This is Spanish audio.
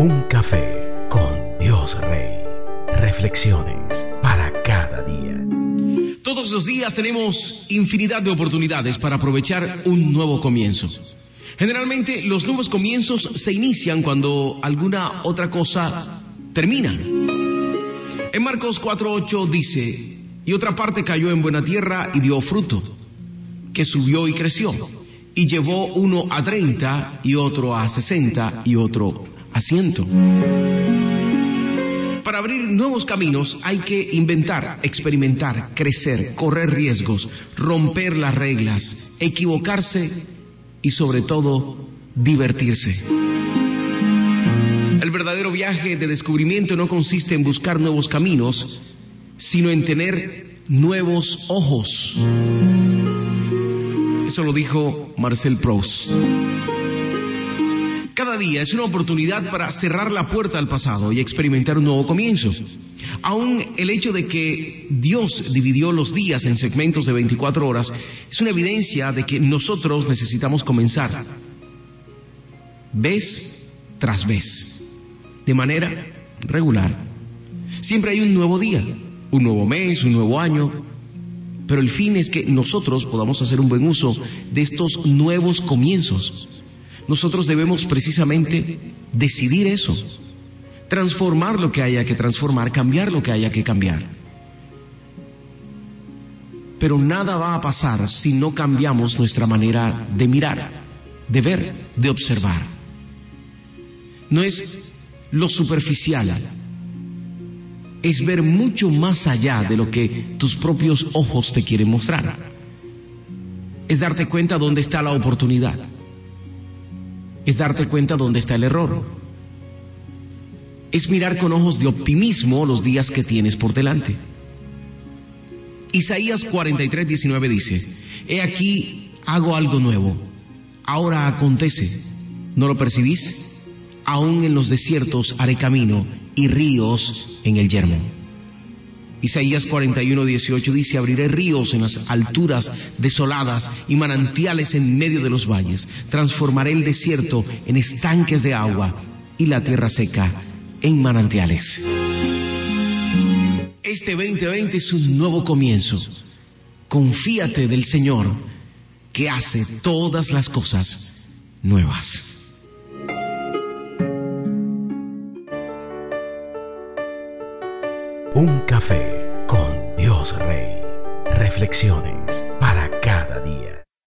Un café con Dios Rey. Reflexiones para cada día. Todos los días tenemos infinidad de oportunidades para aprovechar un nuevo comienzo. Generalmente los nuevos comienzos se inician cuando alguna otra cosa termina. En Marcos 4.8 dice, y otra parte cayó en buena tierra y dio fruto, que subió y creció, y llevó uno a treinta y otro a sesenta y otro a ciento. Para abrir nuevos caminos hay que inventar, experimentar, crecer, correr riesgos, romper las reglas, equivocarse y sobre todo divertirse. El verdadero viaje de descubrimiento no consiste en buscar nuevos caminos, sino en tener nuevos ojos. Eso lo dijo Marcel Proust. Cada día es una oportunidad para cerrar la puerta al pasado y experimentar un nuevo comienzo. Aún el hecho de que Dios dividió los días en segmentos de 24 horas es una evidencia de que nosotros necesitamos comenzar vez tras vez, de manera regular. Siempre hay un nuevo día, un nuevo mes, un nuevo año, pero el fin es que nosotros podamos hacer un buen uso de estos nuevos comienzos. Nosotros debemos precisamente decidir eso, transformar lo que haya que transformar, cambiar lo que haya que cambiar. Pero nada va a pasar si no cambiamos nuestra manera de mirar, de ver, de observar. No es lo superficial, es ver mucho más allá de lo que tus propios ojos te quieren mostrar. Es darte cuenta dónde está la oportunidad. Es darte cuenta dónde está el error. Es mirar con ojos de optimismo los días que tienes por delante. Isaías 43, 19 dice, He aquí, hago algo nuevo. Ahora acontece. ¿No lo percibís? Aún en los desiertos haré camino y ríos en el yermo. Isaías 41, 18 dice, abriré ríos en las alturas desoladas y manantiales en medio de los valles. Transformaré el desierto en estanques de agua y la tierra seca en manantiales. Este 2020 es un nuevo comienzo. Confíate del Señor que hace todas las cosas nuevas. Un café con Dios Rey. Reflexiones para cada día.